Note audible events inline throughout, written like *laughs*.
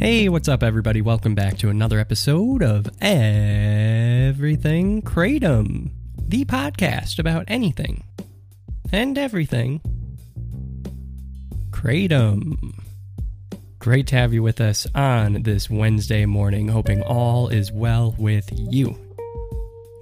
Hey, what's up, everybody? Welcome back to another episode of Everything Kratom, the podcast about anything and everything Kratom. Great to have you with us on this Wednesday morning, hoping all is well with you.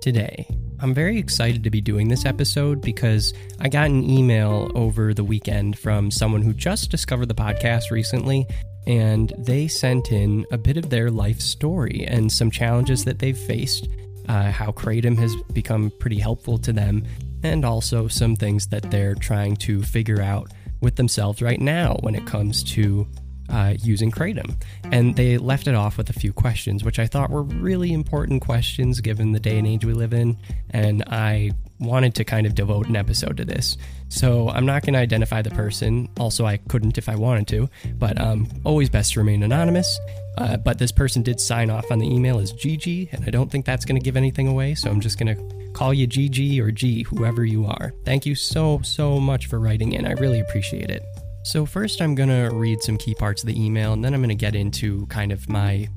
Today, I'm very excited to be doing this episode because I got an email over the weekend from someone who just discovered the podcast recently and they sent in a bit of their life story and some challenges that they've faced, uh, how Kratom has become pretty helpful to them, and also some things that they're trying to figure out with themselves right now when it comes to uh, using Kratom. And they left it off with a few questions, which I thought were really important questions given the day and age we live in. And I wanted to kind of devote an episode to this. So I'm not going to identify the person. Also, I couldn't if I wanted to, but um, always best to remain anonymous. Uh, but this person did sign off on the email as Gigi, and I don't think that's going to give anything away. So I'm just going to call you Gigi or G, whoever you are. Thank you so, so much for writing in. I really appreciate it. So, first, I'm going to read some key parts of the email, and then I'm going to get into kind of my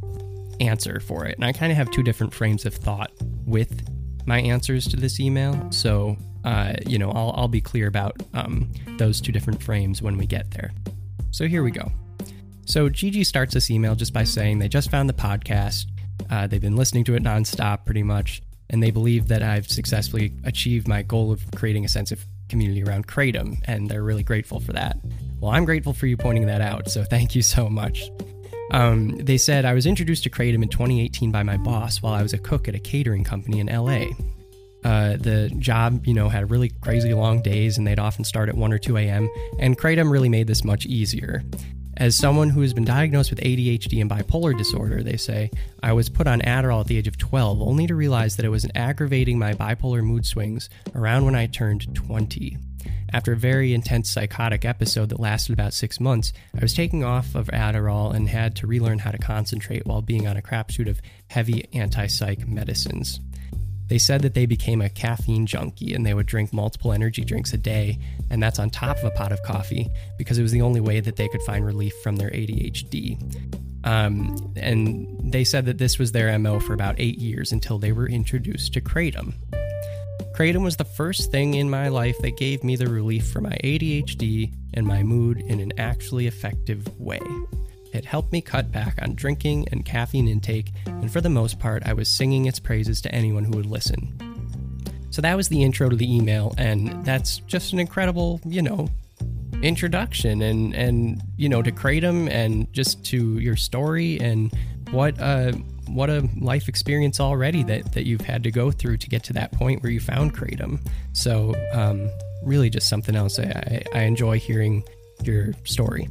answer for it. And I kind of have two different frames of thought with my answers to this email. So, uh, you know, I'll, I'll be clear about um, those two different frames when we get there. So, here we go. So, Gigi starts this email just by saying they just found the podcast. Uh, they've been listening to it nonstop pretty much, and they believe that I've successfully achieved my goal of creating a sense of community around Kratom, and they're really grateful for that. Well, I'm grateful for you pointing that out, so thank you so much. Um, they said I was introduced to Kratom in 2018 by my boss while I was a cook at a catering company in LA. Uh, the job, you know, had really crazy long days and they'd often start at 1 or 2 a.m., and Kratom really made this much easier. As someone who has been diagnosed with ADHD and bipolar disorder, they say, I was put on Adderall at the age of 12 only to realize that it was aggravating my bipolar mood swings around when I turned 20. After a very intense psychotic episode that lasted about six months, I was taking off of Adderall and had to relearn how to concentrate while being on a crapshoot of heavy anti psych medicines. They said that they became a caffeine junkie and they would drink multiple energy drinks a day, and that's on top of a pot of coffee because it was the only way that they could find relief from their ADHD. Um, and they said that this was their MO for about eight years until they were introduced to Kratom. Kratom was the first thing in my life that gave me the relief for my ADHD and my mood in an actually effective way. It helped me cut back on drinking and caffeine intake, and for the most part, I was singing its praises to anyone who would listen. So that was the intro to the email, and that's just an incredible, you know, introduction and and you know to kratom and just to your story and what uh what a life experience already that that you've had to go through to get to that point where you found kratom. So um really just something else i i enjoy hearing your story.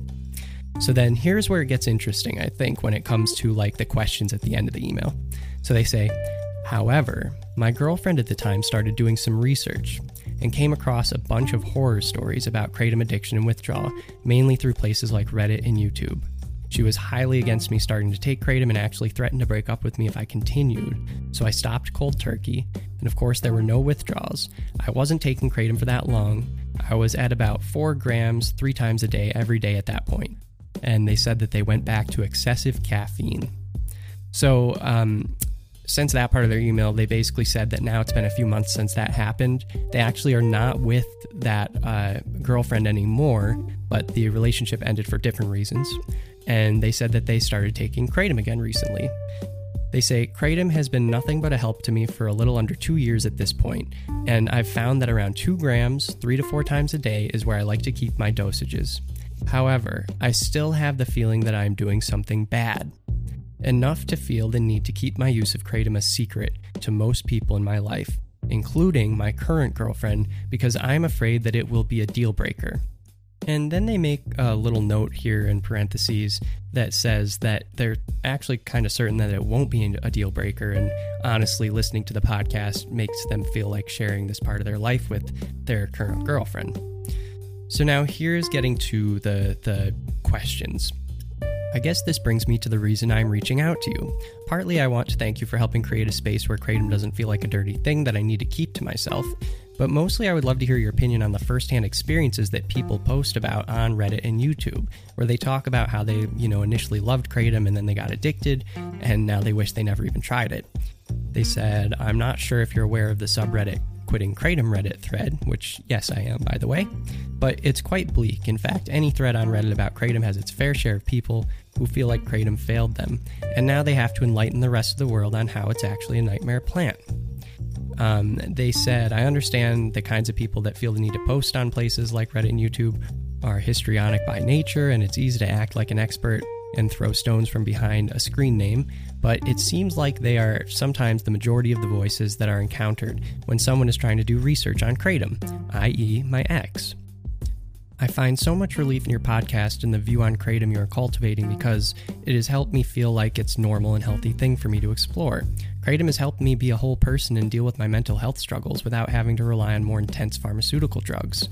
So then here's where it gets interesting i think when it comes to like the questions at the end of the email. So they say however my girlfriend at the time started doing some research and came across a bunch of horror stories about kratom addiction and withdrawal, mainly through places like Reddit and YouTube. She was highly against me starting to take kratom and actually threatened to break up with me if I continued, so I stopped cold turkey, and of course, there were no withdrawals. I wasn't taking kratom for that long. I was at about 4 grams three times a day, every day at that point. And they said that they went back to excessive caffeine. So, um, since that part of their email, they basically said that now it's been a few months since that happened. They actually are not with that uh, girlfriend anymore, but the relationship ended for different reasons. And they said that they started taking Kratom again recently. They say Kratom has been nothing but a help to me for a little under two years at this point, and I've found that around two grams, three to four times a day, is where I like to keep my dosages. However, I still have the feeling that I'm doing something bad enough to feel the need to keep my use of Kratom a secret to most people in my life, including my current girlfriend, because I'm afraid that it will be a deal breaker. And then they make a little note here in parentheses that says that they're actually kind of certain that it won't be a deal breaker. And honestly, listening to the podcast makes them feel like sharing this part of their life with their current girlfriend. So now here's getting to the the questions. I guess this brings me to the reason I'm reaching out to you. Partly, I want to thank you for helping create a space where Kratom doesn't feel like a dirty thing that I need to keep to myself. But mostly I would love to hear your opinion on the firsthand experiences that people post about on Reddit and YouTube, where they talk about how they, you know, initially loved Kratom and then they got addicted and now they wish they never even tried it. They said, I'm not sure if you're aware of the subreddit quitting Kratom Reddit thread, which, yes, I am, by the way, but it's quite bleak. In fact, any thread on Reddit about Kratom has its fair share of people who feel like Kratom failed them, and now they have to enlighten the rest of the world on how it's actually a nightmare plant. Um, they said, I understand the kinds of people that feel the need to post on places like Reddit and YouTube are histrionic by nature, and it's easy to act like an expert and throw stones from behind a screen name, but it seems like they are sometimes the majority of the voices that are encountered when someone is trying to do research on Kratom, i.e., my ex. I find so much relief in your podcast and the view on Kratom you are cultivating because it has helped me feel like it's normal and healthy thing for me to explore. Kratom has helped me be a whole person and deal with my mental health struggles without having to rely on more intense pharmaceutical drugs,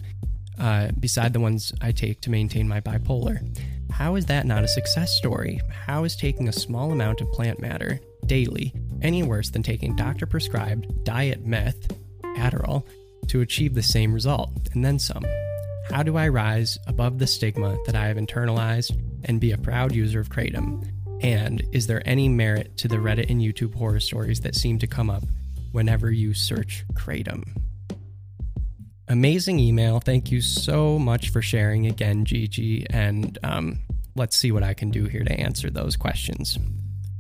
uh, beside the ones I take to maintain my bipolar. How is that not a success story? How is taking a small amount of plant matter daily any worse than taking doctor prescribed diet meth, Adderall, to achieve the same result, and then some? How do I rise above the stigma that I have internalized and be a proud user of Kratom? And is there any merit to the Reddit and YouTube horror stories that seem to come up whenever you search Kratom? Amazing email. Thank you so much for sharing again, Gigi. And um, let's see what I can do here to answer those questions.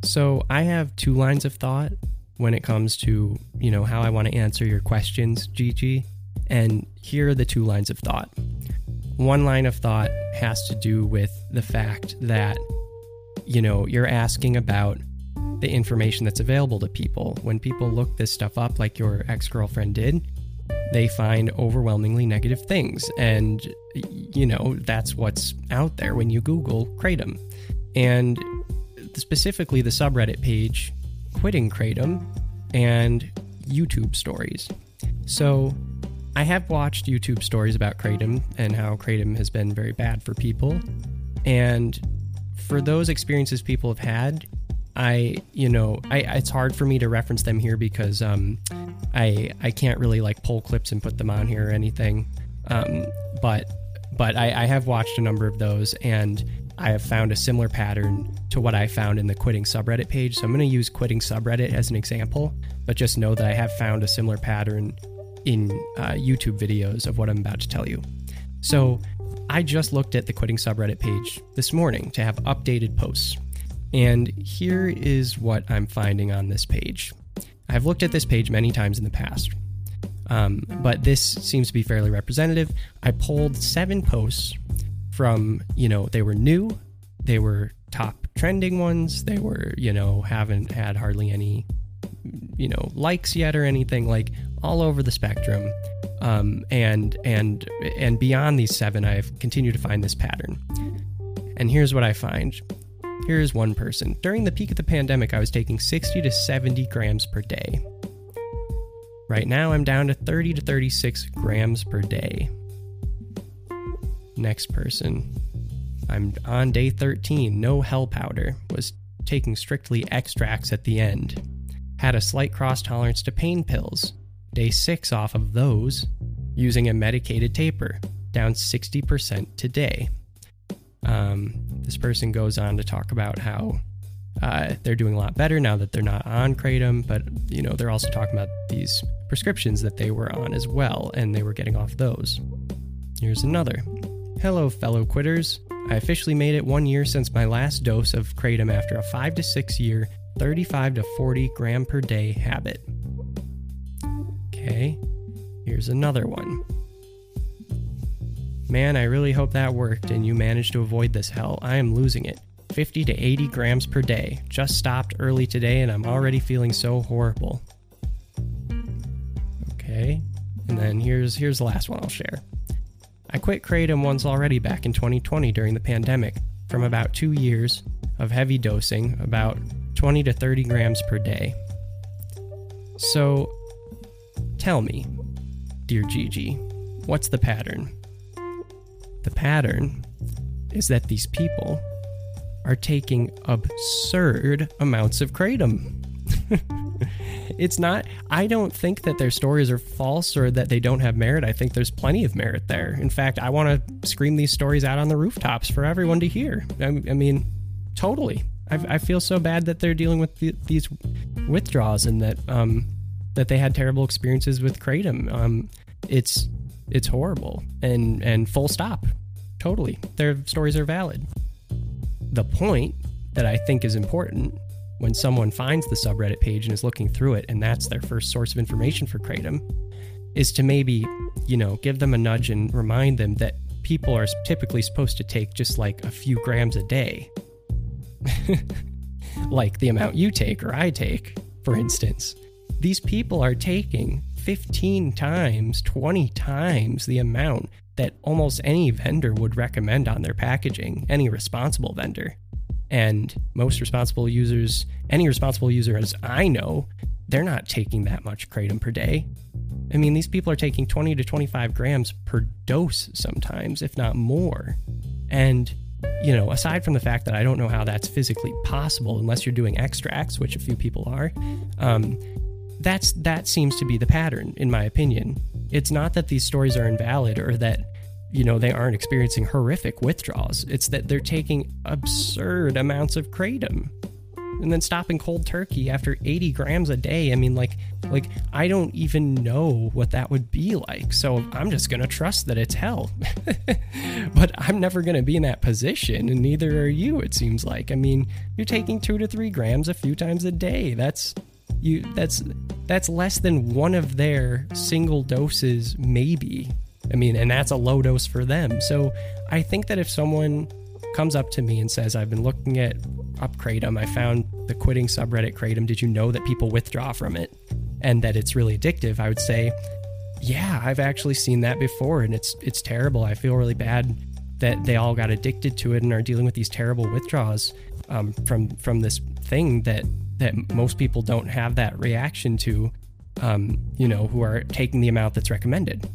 So I have two lines of thought when it comes to, you know, how I want to answer your questions, Gigi. And here are the two lines of thought. One line of thought has to do with the fact that, you know, you're asking about the information that's available to people. When people look this stuff up, like your ex girlfriend did, they find overwhelmingly negative things. And, you know, that's what's out there when you Google Kratom. And specifically the subreddit page, Quitting Kratom, and YouTube stories. So I have watched YouTube stories about Kratom and how Kratom has been very bad for people. And for those experiences people have had, I, you know, I, it's hard for me to reference them here because um, I I can't really like pull clips and put them on here or anything. Um, but but I, I have watched a number of those and I have found a similar pattern to what I found in the quitting subreddit page. So I'm going to use quitting subreddit as an example, but just know that I have found a similar pattern in uh, YouTube videos of what I'm about to tell you. So I just looked at the quitting subreddit page this morning to have updated posts. And here is what I'm finding on this page. I've looked at this page many times in the past, um, but this seems to be fairly representative. I pulled seven posts from, you know, they were new, they were top trending ones, they were, you know, haven't had hardly any, you know, likes yet or anything, like all over the spectrum. Um, and and and beyond these seven, I've continued to find this pattern. And here's what I find. Here's one person. During the peak of the pandemic, I was taking 60 to 70 grams per day. Right now, I'm down to 30 to 36 grams per day. Next person. I'm on day 13, no hell powder, was taking strictly extracts at the end. Had a slight cross tolerance to pain pills. Day 6 off of those, using a medicated taper, down 60% today. Um, this person goes on to talk about how uh, they're doing a lot better now that they're not on kratom, but you know they're also talking about these prescriptions that they were on as well, and they were getting off those. Here's another. Hello, fellow quitters. I officially made it one year since my last dose of kratom after a five to six year, 35 to 40 gram per day habit. Okay, here's another one. Man, I really hope that worked and you managed to avoid this hell. I am losing it. 50 to 80 grams per day. Just stopped early today and I'm already feeling so horrible. Okay. And then here's here's the last one I'll share. I quit Kratom once already back in 2020 during the pandemic from about 2 years of heavy dosing, about 20 to 30 grams per day. So tell me, dear Gigi, what's the pattern? The pattern is that these people are taking absurd amounts of kratom. *laughs* it's not I don't think that their stories are false or that they don't have merit. I think there's plenty of merit there. In fact, I want to scream these stories out on the rooftops for everyone to hear. I, I mean, totally. I, I, feel so bad that they're dealing with the, these withdrawals and that um, that they had terrible experiences with kratom. Um, it's it's horrible and and full stop. Totally, their stories are valid. The point that I think is important when someone finds the subreddit page and is looking through it, and that's their first source of information for kratom, is to maybe you know give them a nudge and remind them that people are typically supposed to take just like a few grams a day. *laughs* like the amount you take or I take, for instance. These people are taking 15 times, 20 times the amount that almost any vendor would recommend on their packaging, any responsible vendor. And most responsible users, any responsible user as I know, they're not taking that much kratom per day. I mean, these people are taking 20 to 25 grams per dose sometimes, if not more. And, you know, aside from the fact that I don't know how that's physically possible unless you're doing extracts, which a few people are, um, that's that seems to be the pattern in my opinion. It's not that these stories are invalid or that you know they aren't experiencing horrific withdrawals. It's that they're taking absurd amounts of kratom and then stopping cold turkey after 80 grams a day. I mean like like i don't even know what that would be like. So i'm just gonna trust that it's hell. *laughs* But i'm never gonna be in that position and neither are you it seems like. I mean you're taking two to three grams a few times a day. That's you that's that's less than one of their single doses maybe. I mean and that's a low dose for them. So i think that if someone comes up to me and says i've been looking at up kratom i found the quitting subreddit kratom. Did you know that people withdraw from it and that it's really addictive? I would say yeah i've actually seen that before and it's it's terrible. I feel really bad that they all got addicted to it and are dealing with these terrible withdrawals um, from from this thing that that most people don't have that reaction to, um, you know, who are taking the amount that's recommended.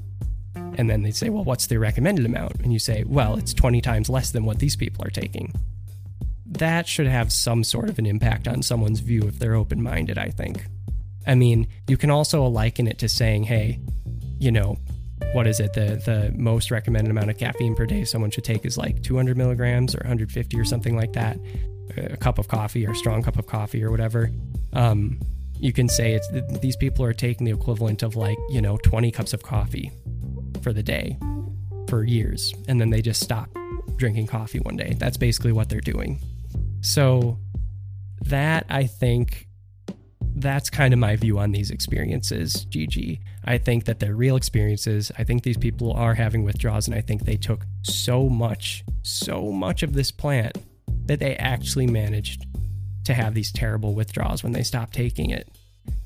And then they say, well, what's the recommended amount? And you say, well, it's 20 times less than what these people are taking. That should have some sort of an impact on someone's view if they're open minded, I think. I mean, you can also liken it to saying, hey, you know, what is it? The the most recommended amount of caffeine per day someone should take is like 200 milligrams or 150 or something like that a cup of coffee or a strong cup of coffee or whatever, um, you can say it's these people are taking the equivalent of like you know 20 cups of coffee for the day for years, and then they just stop drinking coffee one day. That's basically what they're doing. So that I think that's kind of my view on these experiences, Gigi. I think that they're real experiences. I think these people are having withdrawals, and I think they took so much, so much of this plant that they actually managed to have these terrible withdrawals when they stopped taking it.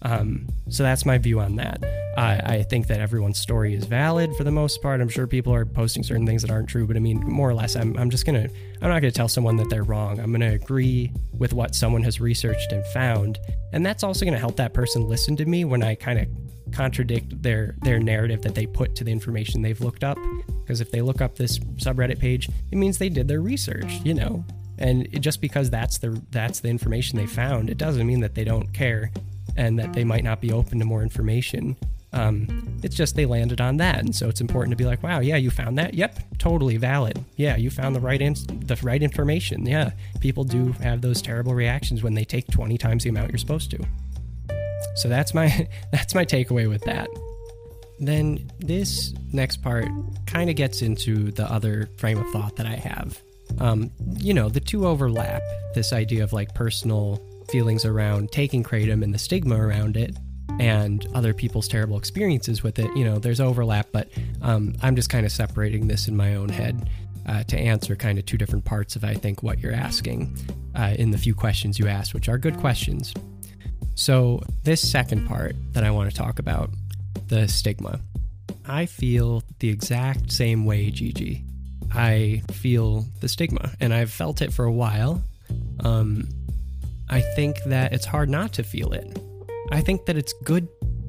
Um, so that's my view on that. I, I think that everyone's story is valid for the most part. I'm sure people are posting certain things that aren't true, but I mean, more or less, I'm, I'm just gonna, I'm not gonna tell someone that they're wrong. I'm gonna agree with what someone has researched and found, and that's also gonna help that person listen to me when I kind of contradict their their narrative that they put to the information they've looked up. Because if they look up this subreddit page, it means they did their research. You know, and just because that's the that's the information they found, it doesn't mean that they don't care and that they might not be open to more information. Um, it's just they landed on that, and so it's important to be like, "Wow, yeah, you found that. Yep, totally valid. Yeah, you found the right in- the right information. Yeah, people do have those terrible reactions when they take 20 times the amount you're supposed to. So that's my *laughs* that's my takeaway with that. Then this next part kind of gets into the other frame of thought that I have um, you know, the two overlap. This idea of like personal feelings around taking kratom and the stigma around it, and other people's terrible experiences with it. You know, there's overlap, but um, I'm just kind of separating this in my own head uh, to answer kind of two different parts of I think what you're asking uh, in the few questions you asked, which are good questions. So this second part that I want to talk about, the stigma. I feel the exact same way, Gigi. I feel the stigma, and I've felt it for a while. Um, I think that it's hard not to feel it. I think that it's good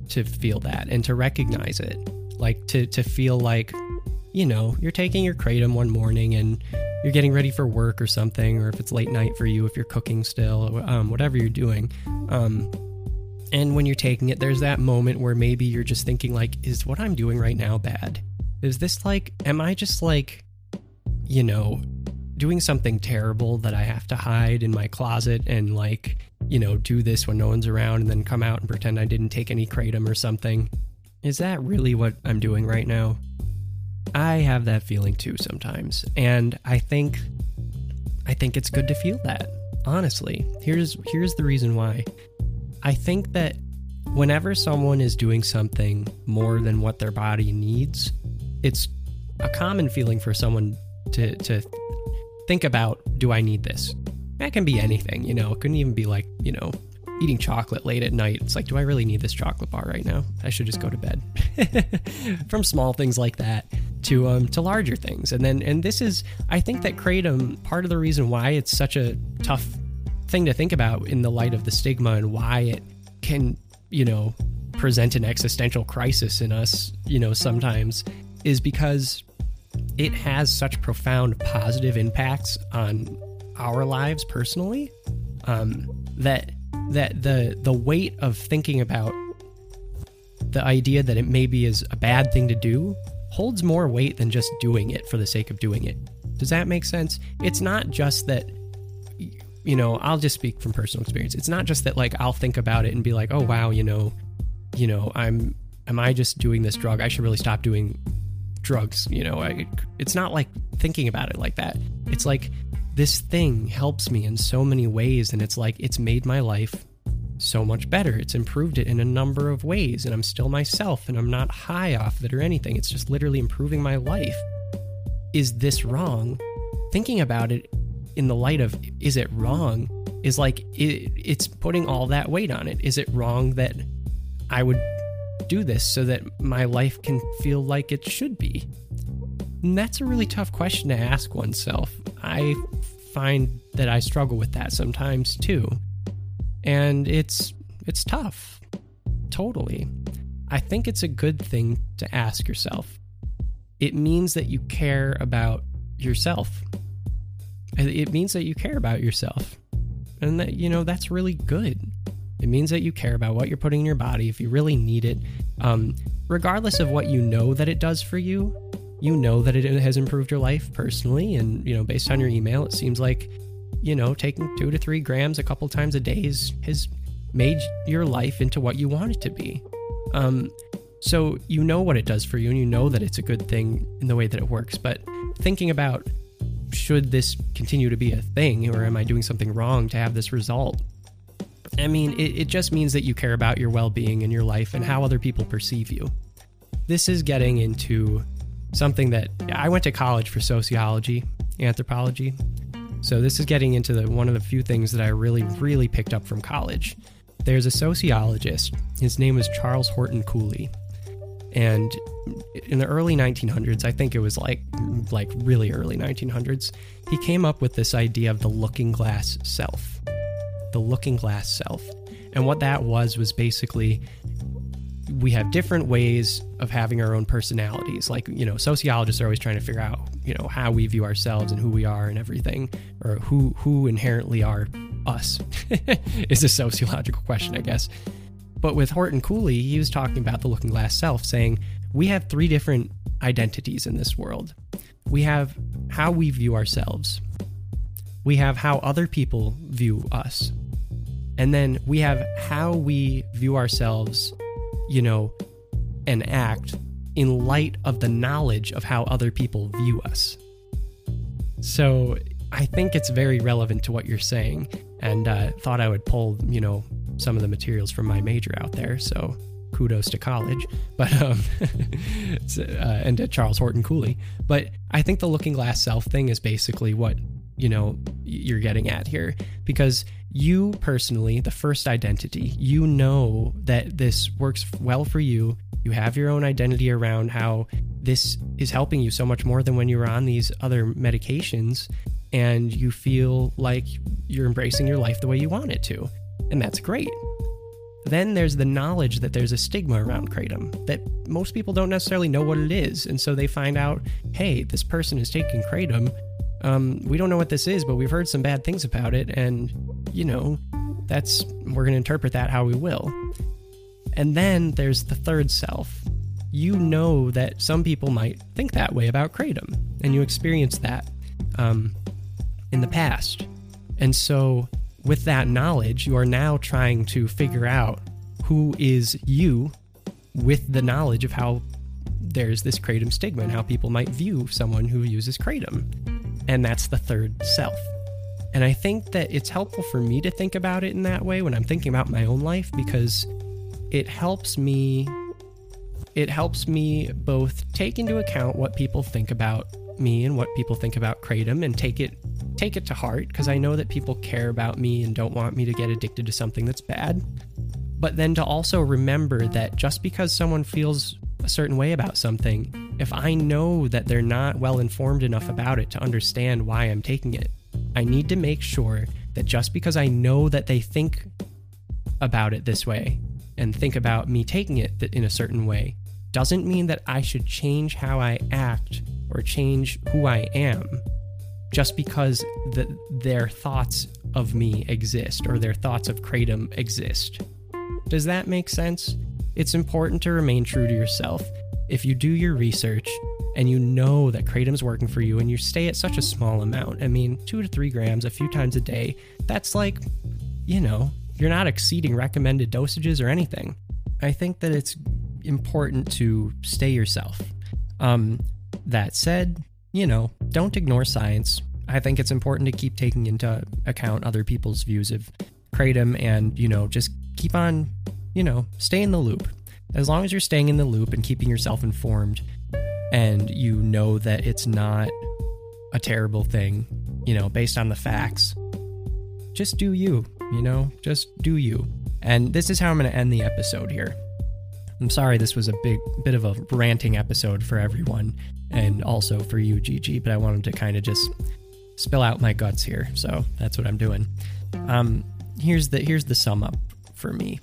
to feel that and to recognize it. Like to, to feel like, you know, you're taking your kratom one morning and you're getting ready for work or something, or if it's late night for you, if you're cooking still, um, whatever you're doing. Um, And when you're taking it, there's that moment where maybe you're just thinking, like, is what I'm doing right now bad? Is this like, am I just like, you know, doing something terrible that I have to hide in my closet and like, you know, do this when no one's around and then come out and pretend I didn't take any kratom or something. Is that really what I'm doing right now? I have that feeling too sometimes. And I think I think it's good to feel that. Honestly. Here's here's the reason why. I think that whenever someone is doing something more than what their body needs, it's a common feeling for someone to to think about do I need this? That can be anything, you know. It couldn't even be like, you know, eating chocolate late at night. It's like, do I really need this chocolate bar right now? I should just go to bed. *laughs* From small things like that to um to larger things. And then and this is I think that kratom part of the reason why it's such a tough thing to think about in the light of the stigma and why it can, you know, present an existential crisis in us, you know, sometimes is because it has such profound positive impacts on our lives personally um, that that the the weight of thinking about the idea that it maybe is a bad thing to do holds more weight than just doing it for the sake of doing it. Does that make sense? It's not just that you know, I'll just speak from personal experience. It's not just that like I'll think about it and be like, "Oh wow, you know, you know, I'm am I just doing this drug? I should really stop doing drugs. You know, I, it's not like thinking about it like that. It's like this thing helps me in so many ways, and it's like it's made my life so much better. It's improved it in a number of ways, and I'm still myself, and I'm not high off of it or anything. It's just literally improving my life. Is this wrong? Thinking about it in the light of is it wrong is like it, it's putting all that weight on it. Is it wrong that I would do this so that my life can feel like it should be? And that's a really tough question to ask oneself. I find that I struggle with that sometimes too. And it's it's tough. Totally. I think it's a good thing to ask yourself. It means that you care about yourself. It means that you care about yourself. And that you know that's really good. It means that you care about what you're putting in your body if you really need it. Um, regardless of what you know that it does for you, you know that it has improved your life personally. And, you know, based on your email, it seems like, you know, taking two to three grams a couple times a day is, has made your life into what you want it to be. Um, so you know what it does for you and you know that it's a good thing in the way that it works. But thinking about should this continue to be a thing or am I doing something wrong to have this result? I mean, it, it just means that you care about your well being in your life and how other people perceive you. This is getting into something that I went to college for sociology, anthropology. So this is getting into the one of the few things that I really, really picked up from college. There's a sociologist. His name is Charles Horton Cooley. And in the early 1900s, I think it was like like really early 1900s, he came up with this idea of the looking glass self the looking glass self. And what that was was basically we have different ways of having our own personalities. Like, you know, sociologists are always trying to figure out, you know, how we view ourselves and who we are and everything, or who who inherently are us *laughs* is a sociological question, I guess. But with Horton Cooley, he was talking about the looking glass self, saying we have three different identities in this world. We have how we view ourselves, we have how other people view us. And then we have how we view ourselves, you know, and act in light of the knowledge of how other people view us. So I think it's very relevant to what you're saying, and uh, thought I would pull, you know, some of the materials from my major out there. So kudos to college, but um, *laughs* uh, and to Charles Horton Cooley. But I think the looking glass self thing is basically what you know you're getting at here because you personally the first identity you know that this works well for you. You have your own identity around how this is helping you so much more than when you were on these other medications and you feel like you're embracing your life the way you want it to and that's great. Then there's the knowledge that there's a stigma around kratom that most people don't necessarily know what it is and so they find out hey this person is taking kratom. Um, we don't know what this is, but we've heard some bad things about it, and you know, that's we're going to interpret that how we will. And then there's the third self. You know that some people might think that way about Kratom, and you experienced that um, in the past. And so, with that knowledge, you are now trying to figure out who is you with the knowledge of how there's this kratom stigma and how people might view someone who uses kratom. And that's the third self. And I think that it's helpful for me to think about it in that way when I'm thinking about my own life because it helps me it helps me both take into account what people think about me and what people think about kratom and take it take it to heart because I know that people care about me and don't want me to get addicted to something that's bad. But then to also remember that just because someone feels a certain way about something, if I know that they're not well informed enough about it to understand why I'm taking it, I need to make sure that just because I know that they think about it this way and think about me taking it in a certain way doesn't mean that I should change how I act or change who I am just because the, their thoughts of me exist or their thoughts of Kratom exist. Does that make sense? It's important to remain true to yourself. If you do your research and you know that Kratom's working for you and you stay at such a small amount, I mean, two to three grams a few times a day, that's like, you know, you're not exceeding recommended dosages or anything. I think that it's important to stay yourself. Um, that said, you know, don't ignore science. I think it's important to keep taking into account other people's views of kratom and, you know, just keep on, you know, stay in the loop. As long as you're staying in the loop and keeping yourself informed and you know that it's not a terrible thing, you know, based on the facts, just do you, you know, just do you. And this is how I'm going to end the episode here. I'm sorry this was a big bit of a ranting episode for everyone and also for you, Gigi, but I wanted to kind of just spill out my guts here. So that's what I'm doing. Um, here's the here's the sum up for me.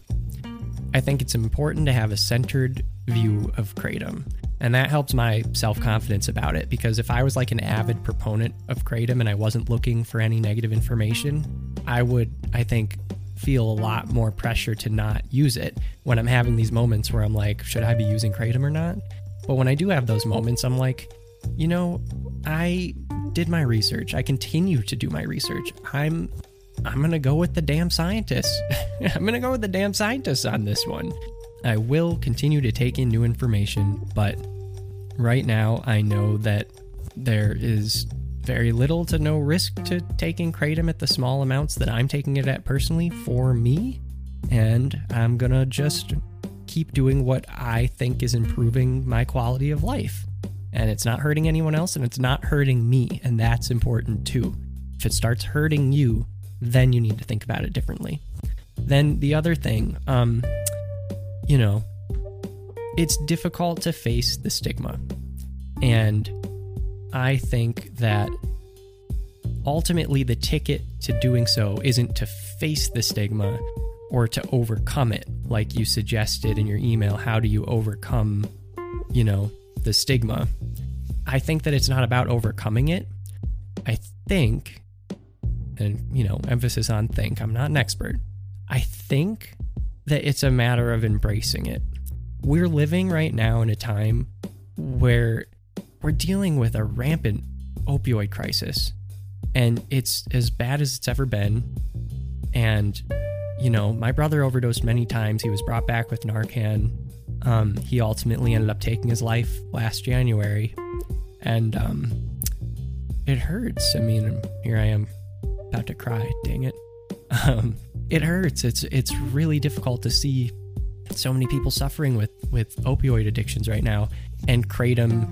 I think it's important to have a centered view of Kratom. And that helps my self confidence about it because if I was like an avid proponent of Kratom and I wasn't looking for any negative information, I would, I think, feel a lot more pressure to not use it when I'm having these moments where I'm like, should I be using Kratom or not? But when I do have those moments, I'm like, you know, I did my research. I continue to do my research. I'm I'm going to go with the damn scientists. *laughs* I'm going to go with the damn scientists on this one. I will continue to take in new information, but right now I know that there is very little to no risk to taking kratom at the small amounts that I'm taking it at personally for me. And I'm gonna just keep doing what I think is improving my quality of life. And it's not hurting anyone else and it's not hurting me. And that's important too. If it starts hurting you, then you need to think about it differently. Then the other thing, um, you know, it's difficult to face the stigma. And I think that ultimately the ticket to doing so isn't to face the stigma or to overcome it, like you suggested in your email. How do you overcome, you know, the stigma? I think that it's not about overcoming it. I think, and, you know, emphasis on think, I'm not an expert. I think that it's a matter of embracing it. We're living right now in a time where we're dealing with a rampant opioid crisis, and it's as bad as it's ever been. And, you know, my brother overdosed many times. He was brought back with Narcan. Um, he ultimately ended up taking his life last January. And um, it hurts. I mean, here I am about to cry. Dang it. *laughs* Um, it hurts. It's it's really difficult to see so many people suffering with with opioid addictions right now, and kratom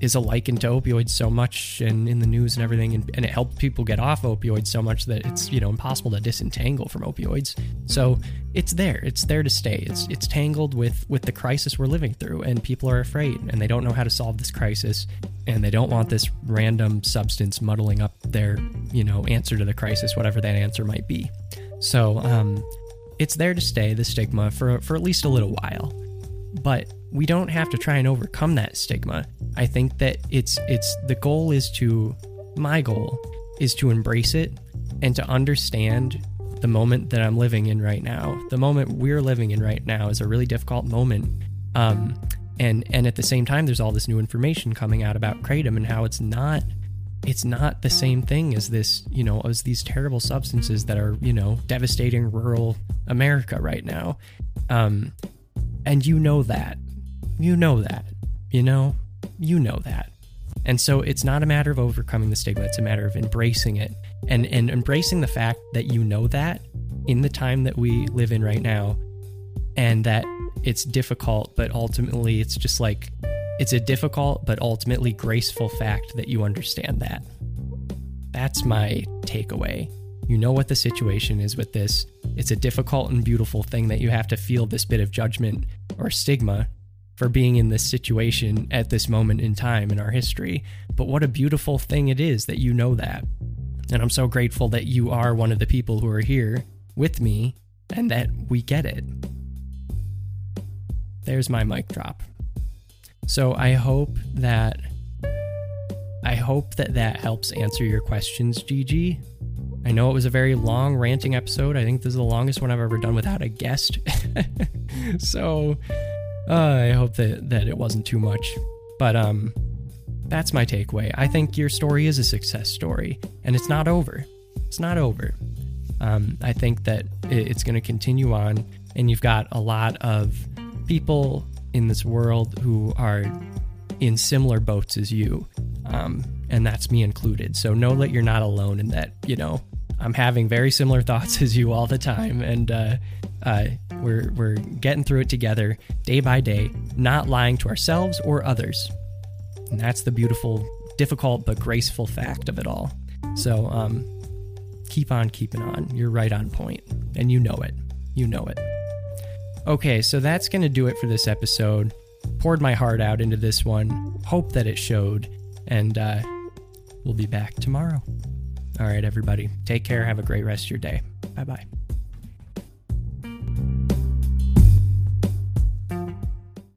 is a liken to opioids so much and in the news and everything. And, and, it helped people get off opioids so much that it's you know impossible to disentangle from opioids. So it's there. It's there to stay. It's it's tangled with with the crisis we're living through. And people are afraid and they don't know how to solve this crisis. And they don't want this random substance muddling up their you know answer to the crisis whatever that answer might be so um it's there to stay the stigma for for at least a little while but we don't have to try and overcome that stigma. I think that it's it's the goal is to my goal is to embrace it and to understand the moment that I'm living in right now, the moment we're living in right now is a really difficult moment. Um, and and at the same time, there's all this new information coming out about kratom and how it's not it's not the same thing as this, you know, as these terrible substances that are, you know, devastating rural America right now. Um, and you know that. You know that. You know, you know that. And so it's not a matter of overcoming the stigma, it's a matter of embracing it and, and embracing the fact that you know that in the time that we live in right now and that it's difficult, but ultimately it's just like it's a difficult but ultimately graceful fact that you understand that. That's my takeaway. You know what the situation is with this. It's a difficult and beautiful thing that you have to feel this bit of judgment or stigma for being in this situation at this moment in time in our history. But what a beautiful thing it is that you know that. And I'm so grateful that you are one of the people who are here with me and that we get it. There's my mic drop. So I hope that I hope that that helps answer your questions, Gigi. I know it was a very long ranting episode. I think this is the longest one I've ever done without a guest. *laughs* so uh, I hope that that it wasn't too much, but um, that's my takeaway. I think your story is a success story, and it's not over. It's not over. Um, I think that it's going to continue on, and you've got a lot of people in this world who are in similar boats as you, um, and that's me included. So know that you're not alone in that. You know, I'm having very similar *laughs* thoughts as you all the time, and uh, uh, we're we're getting through it together, day by day, not lying to ourselves or others. And that's the beautiful, difficult but graceful fact of it all. So um, keep on keeping on. You're right on point, and you know it. You know it. Okay, so that's going to do it for this episode. Poured my heart out into this one. Hope that it showed. And uh, we'll be back tomorrow. All right, everybody. Take care. Have a great rest of your day. Bye bye.